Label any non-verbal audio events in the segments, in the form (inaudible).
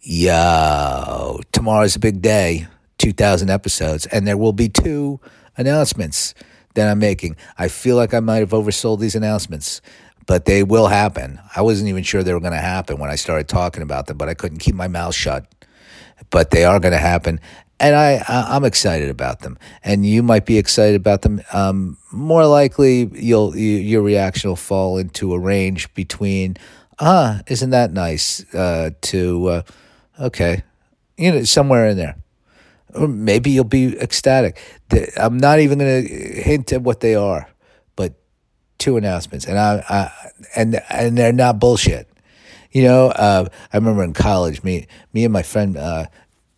Yo, tomorrow's a big day, 2,000 episodes, and there will be two announcements that I'm making. I feel like I might have oversold these announcements, but they will happen. I wasn't even sure they were going to happen when I started talking about them, but I couldn't keep my mouth shut. But they are going to happen, and I, I am excited about them, and you might be excited about them. Um, more likely, you'll you, your reaction will fall into a range between, ah, isn't that nice? Uh, to uh, okay, you know, somewhere in there. Or maybe you'll be ecstatic. I'm not even going to hint at what they are, but two announcements, and I, I and and they're not bullshit. You know, uh, I remember in college, me me and my friend uh,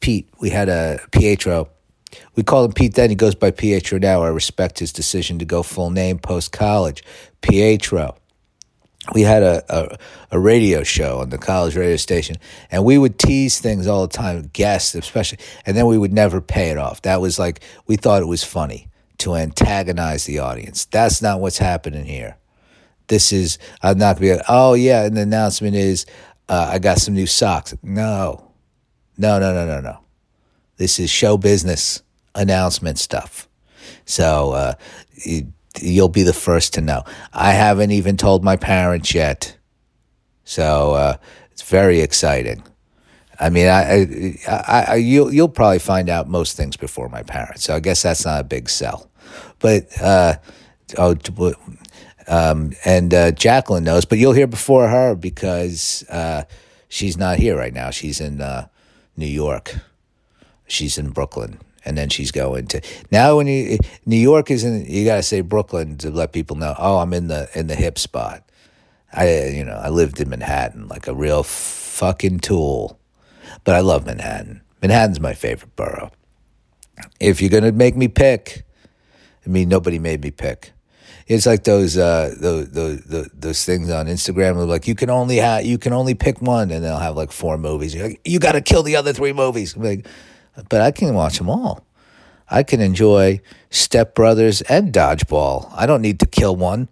Pete, we had a Pietro. We call him Pete then. He goes by Pietro now. I respect his decision to go full name post college. Pietro. We had a, a, a, radio show on the college radio station, and we would tease things all the time, guests especially, and then we would never pay it off. That was like, we thought it was funny to antagonize the audience. That's not what's happening here. This is, I'm not going to be like, oh, yeah, and the announcement is, uh, I got some new socks. No, no, no, no, no, no. This is show business announcement stuff. So uh, you'll be the first to know. I haven't even told my parents yet. So uh, it's very exciting. I mean, I, I, I, you'll, you'll probably find out most things before my parents. So I guess that's not a big sell. But, uh, oh, um, and uh, Jacqueline knows, but you'll hear before her because uh, she's not here right now. She's in uh, New York. She's in Brooklyn. And then she's going to now when you New York is in you gotta say Brooklyn to let people know, oh, I'm in the in the hip spot. I you know, I lived in Manhattan like a real fucking tool. But I love Manhattan. Manhattan's my favorite borough. If you're gonna make me pick, I mean nobody made me pick it's like those uh those those those things on Instagram like you can only have you can only pick one and they'll have like four movies. You're like, you got to kill the other three movies. I'm like, but I can watch them all. I can enjoy Step Brothers and Dodgeball. I don't need to kill one.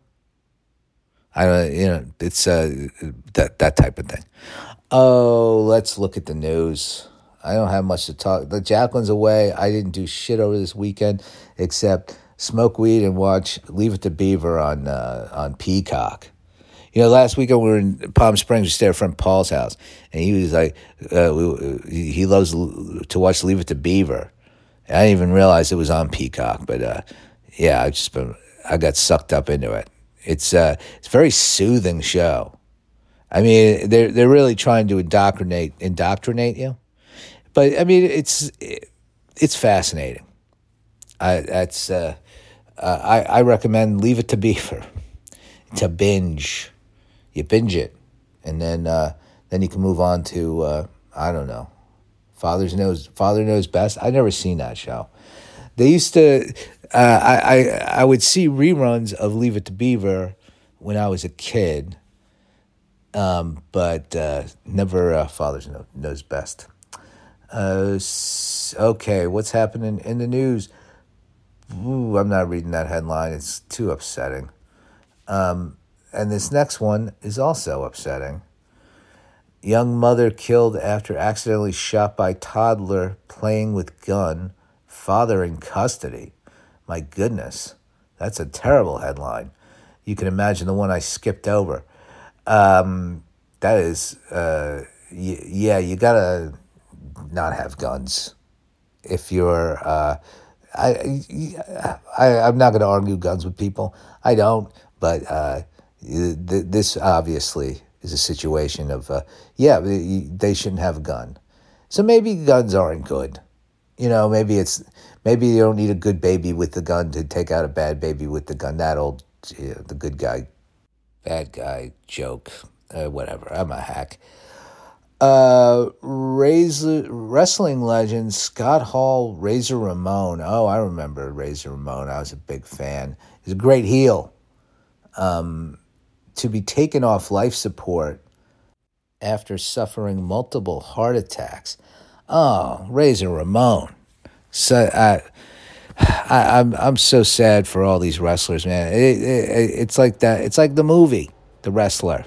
I don't, you know, it's uh, that that type of thing. Oh, let's look at the news. I don't have much to talk. The Jacqueline's away. I didn't do shit over this weekend except smoke weed and watch Leave It to Beaver on uh, on Peacock. You know, last weekend we were in Palm Springs. We stayed at friend Paul's house, and he was like, uh, we, he loves to watch Leave It to Beaver. I didn't even realize it was on Peacock, but uh, yeah, I just been I got sucked up into it. It's uh, it's a very soothing show. I mean, they're they're really trying to indoctrinate indoctrinate you, but I mean, it's it's fascinating. I that's uh, uh, I, I recommend Leave It to Beaver (laughs) to binge. You binge it, and then uh, then you can move on to uh, I don't know. Father's knows Father knows best. I never seen that show. They used to. Uh, I, I I would see reruns of Leave It to Beaver when I was a kid, um, but uh, never uh, Father's know, knows best. Uh, okay, what's happening in the news? Ooh, I'm not reading that headline. It's too upsetting. Um, and this next one is also upsetting. Young mother killed after accidentally shot by toddler playing with gun. Father in custody. My goodness, that's a terrible headline. You can imagine the one I skipped over. Um, that is, uh, y- yeah, you gotta not have guns if you're. Uh, I, I I'm not going to argue guns with people. I don't, but uh, this obviously is a situation of uh, yeah, they shouldn't have a gun. So maybe guns aren't good. You know, maybe it's maybe you don't need a good baby with the gun to take out a bad baby with the gun. That old you know, the good guy, bad guy joke, uh, whatever. I'm a hack. Uh, Razor, wrestling legend Scott Hall, Razor Ramon. Oh, I remember Razor Ramon. I was a big fan. He's a great heel. Um, to be taken off life support after suffering multiple heart attacks. Oh, Razor Ramon. So I, I am I'm, I'm so sad for all these wrestlers, man. It, it, it's like that. It's like the movie, The Wrestler.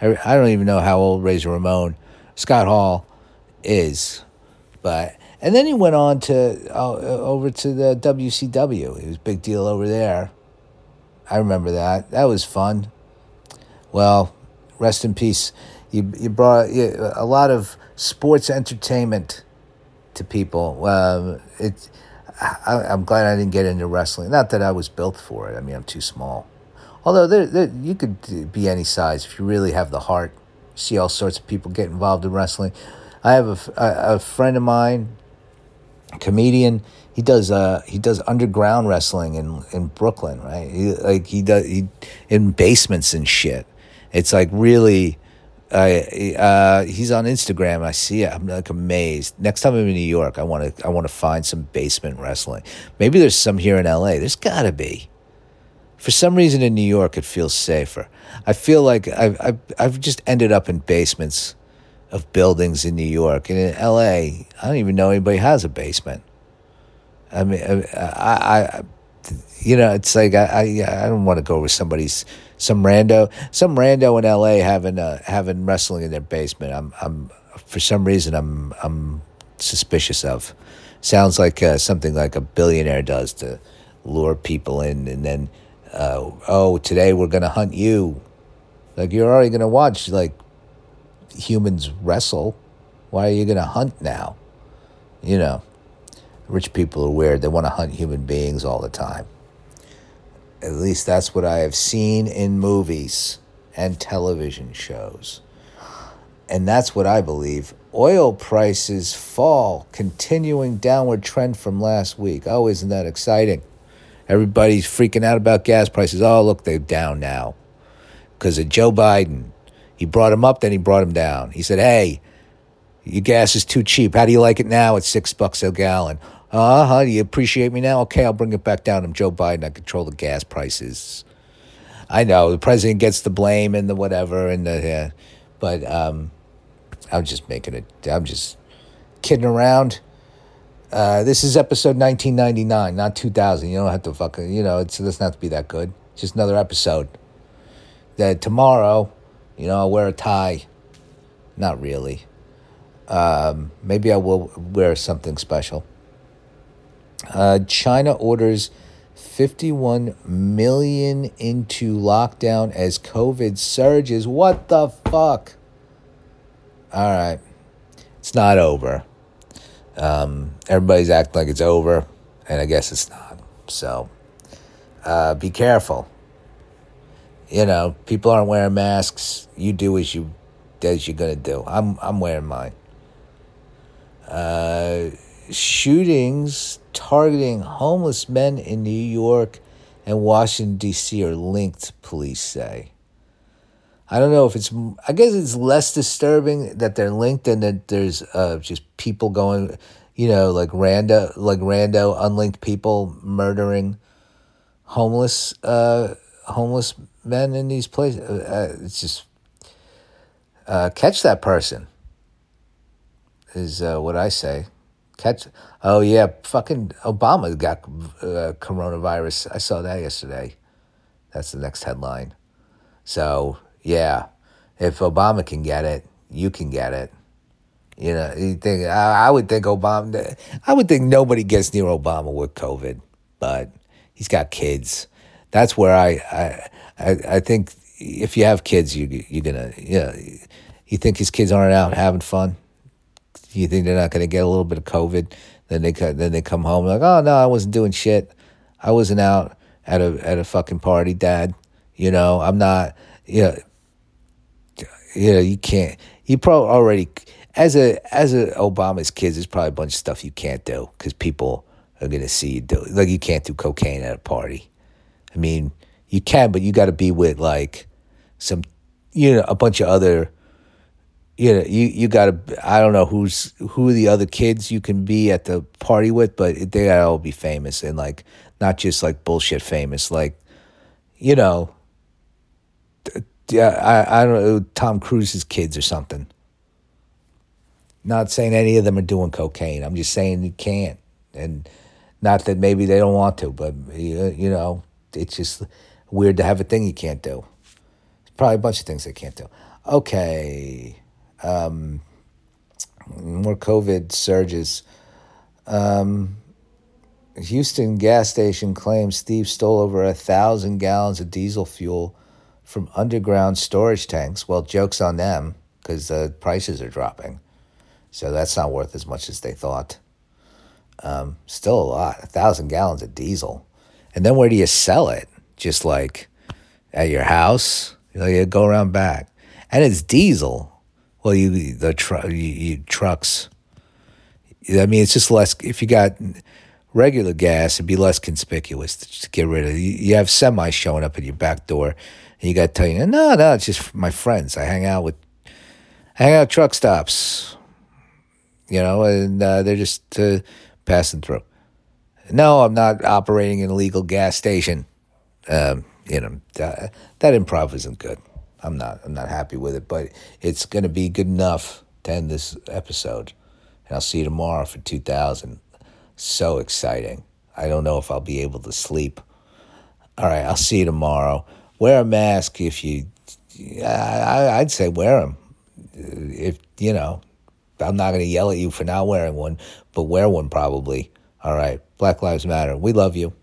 I, I don't even know how old Razor Ramon Scott Hall is, but and then he went on to uh, over to the WCW. It was a big deal over there. I remember that. That was fun. Well, rest in peace. You you brought a lot of sports entertainment to people. Um, it. I, I'm glad I didn't get into wrestling. Not that I was built for it. I mean, I'm too small. Although there, there, you could be any size if you really have the heart. See all sorts of people get involved in wrestling. I have a, a, a friend of mine, comedian. He does uh he does underground wrestling in in Brooklyn, right? He, like he does he in basements and shit. It's like really. Uh, uh, he's on Instagram. I see it. I'm like amazed. Next time I'm in New York, I want to I want to find some basement wrestling. Maybe there's some here in L.A. There's got to be for some reason in New York it feels safer. I feel like I've I've, I've just ended up in basements of buildings in New York and in L.A. I don't even know anybody has a basement. I mean, I, I, you know, it's like I, I, I don't want to go with somebody's some rando, some rando in L.A. having uh, having wrestling in their basement. I'm, I'm for some reason I'm, I'm suspicious of. Sounds like uh, something like a billionaire does to lure people in, and then uh, oh, today we're to hunt you. Like, you're already to watch, like, humans wrestle. Why are you to hunt now? You know, rich people are weird. They want to hunt human beings all the time. At least that's what I have seen in movies and television shows. And that's what I believe. Oil prices fall, continuing downward trend from last week. Oh, isn't that exciting? Everybody's freaking out about gas prices. Oh, look, they're down now because of Joe Biden. He brought him up, then he brought him down. He said, "Hey, your gas is too cheap. How do you like it now? It's six bucks a gallon. Uh huh. You appreciate me now? Okay, I'll bring it back down. I'm Joe Biden. I control the gas prices. I know the president gets the blame and the whatever and the, uh, but um, I'm just making it. I'm just kidding around. Uh, this is episode 1999, not 2000. You don't have to fucking, you know, it's doesn't have to be that good. It's just another episode. That tomorrow, you know, I'll wear a tie. Not really. Um, maybe I will wear something special. Uh, China orders 51 million into lockdown as COVID surges. What the fuck? All right. It's not over. Um, everybody's acting like it's over, and I guess it's not. So uh, be careful. You know, people aren't wearing masks. You do as you as you're gonna do. I'm I'm wearing mine. Uh, shootings targeting homeless men in New York and Washington D.C. are linked. Police say. I don't know if it's. I guess it's less disturbing that they're linked than that there's uh, just people going, you know, like rando, like rando, unlinked people murdering homeless, uh, homeless men in these places. Uh, uh, it's just uh, catch that person. Is uh, what I say. Catch. Oh yeah, fucking Obama got uh, coronavirus. I saw that yesterday. That's the next headline. So yeah, if Obama can get it, you can get it. You know, you think I, I would think Obama. I would think nobody gets near Obama with COVID, but he's got kids. That's where I I I, I think if you have kids, you you're gonna you know, you think his kids aren't out having fun. You think they're not gonna get a little bit of COVID? Then they then they come home like, oh no, I wasn't doing shit. I wasn't out at a at a fucking party, Dad. You know, I'm not. You know, you know, you can't. You probably already as a as a Obama's kids. There's probably a bunch of stuff you can't do because people are gonna see you do. Like you can't do cocaine at a party. I mean, you can, but you got to be with like some, you know, a bunch of other. You know, you you got to. I don't know who's who the other kids you can be at the party with, but they gotta all be famous and like not just like bullshit famous. Like, you know, yeah, I, I don't know, Tom Cruise's kids or something. Not saying any of them are doing cocaine. I'm just saying you can't. And not that maybe they don't want to, but, you know, it's just weird to have a thing you can't do. There's probably a bunch of things they can't do. Okay. Um, more COVID surges. Um, Houston gas station claims Steve stole over a thousand gallons of diesel fuel from underground storage tanks. Well, jokes on them because the prices are dropping. So that's not worth as much as they thought. Um, still a lot, a thousand gallons of diesel. And then where do you sell it? Just like at your house? You, know, you go around back. And it's diesel. Well, you the tr- you, you trucks. I mean, it's just less. If you got regular gas, it'd be less conspicuous to get rid of. You, you have semis showing up at your back door, and you got to tell you, no, no, it's just my friends. I hang out with, I hang out truck stops, you know, and uh, they're just uh, passing through. No, I'm not operating an illegal gas station. Um, you know, that improv isn't good. I'm not. I'm not happy with it, but it's going to be good enough to end this episode. And I'll see you tomorrow for 2000. So exciting. I don't know if I'll be able to sleep. All right, I'll see you tomorrow. Wear a mask if you. I, I'd say wear them. If you know, I'm not going to yell at you for not wearing one, but wear one probably. All right. Black Lives Matter. We love you.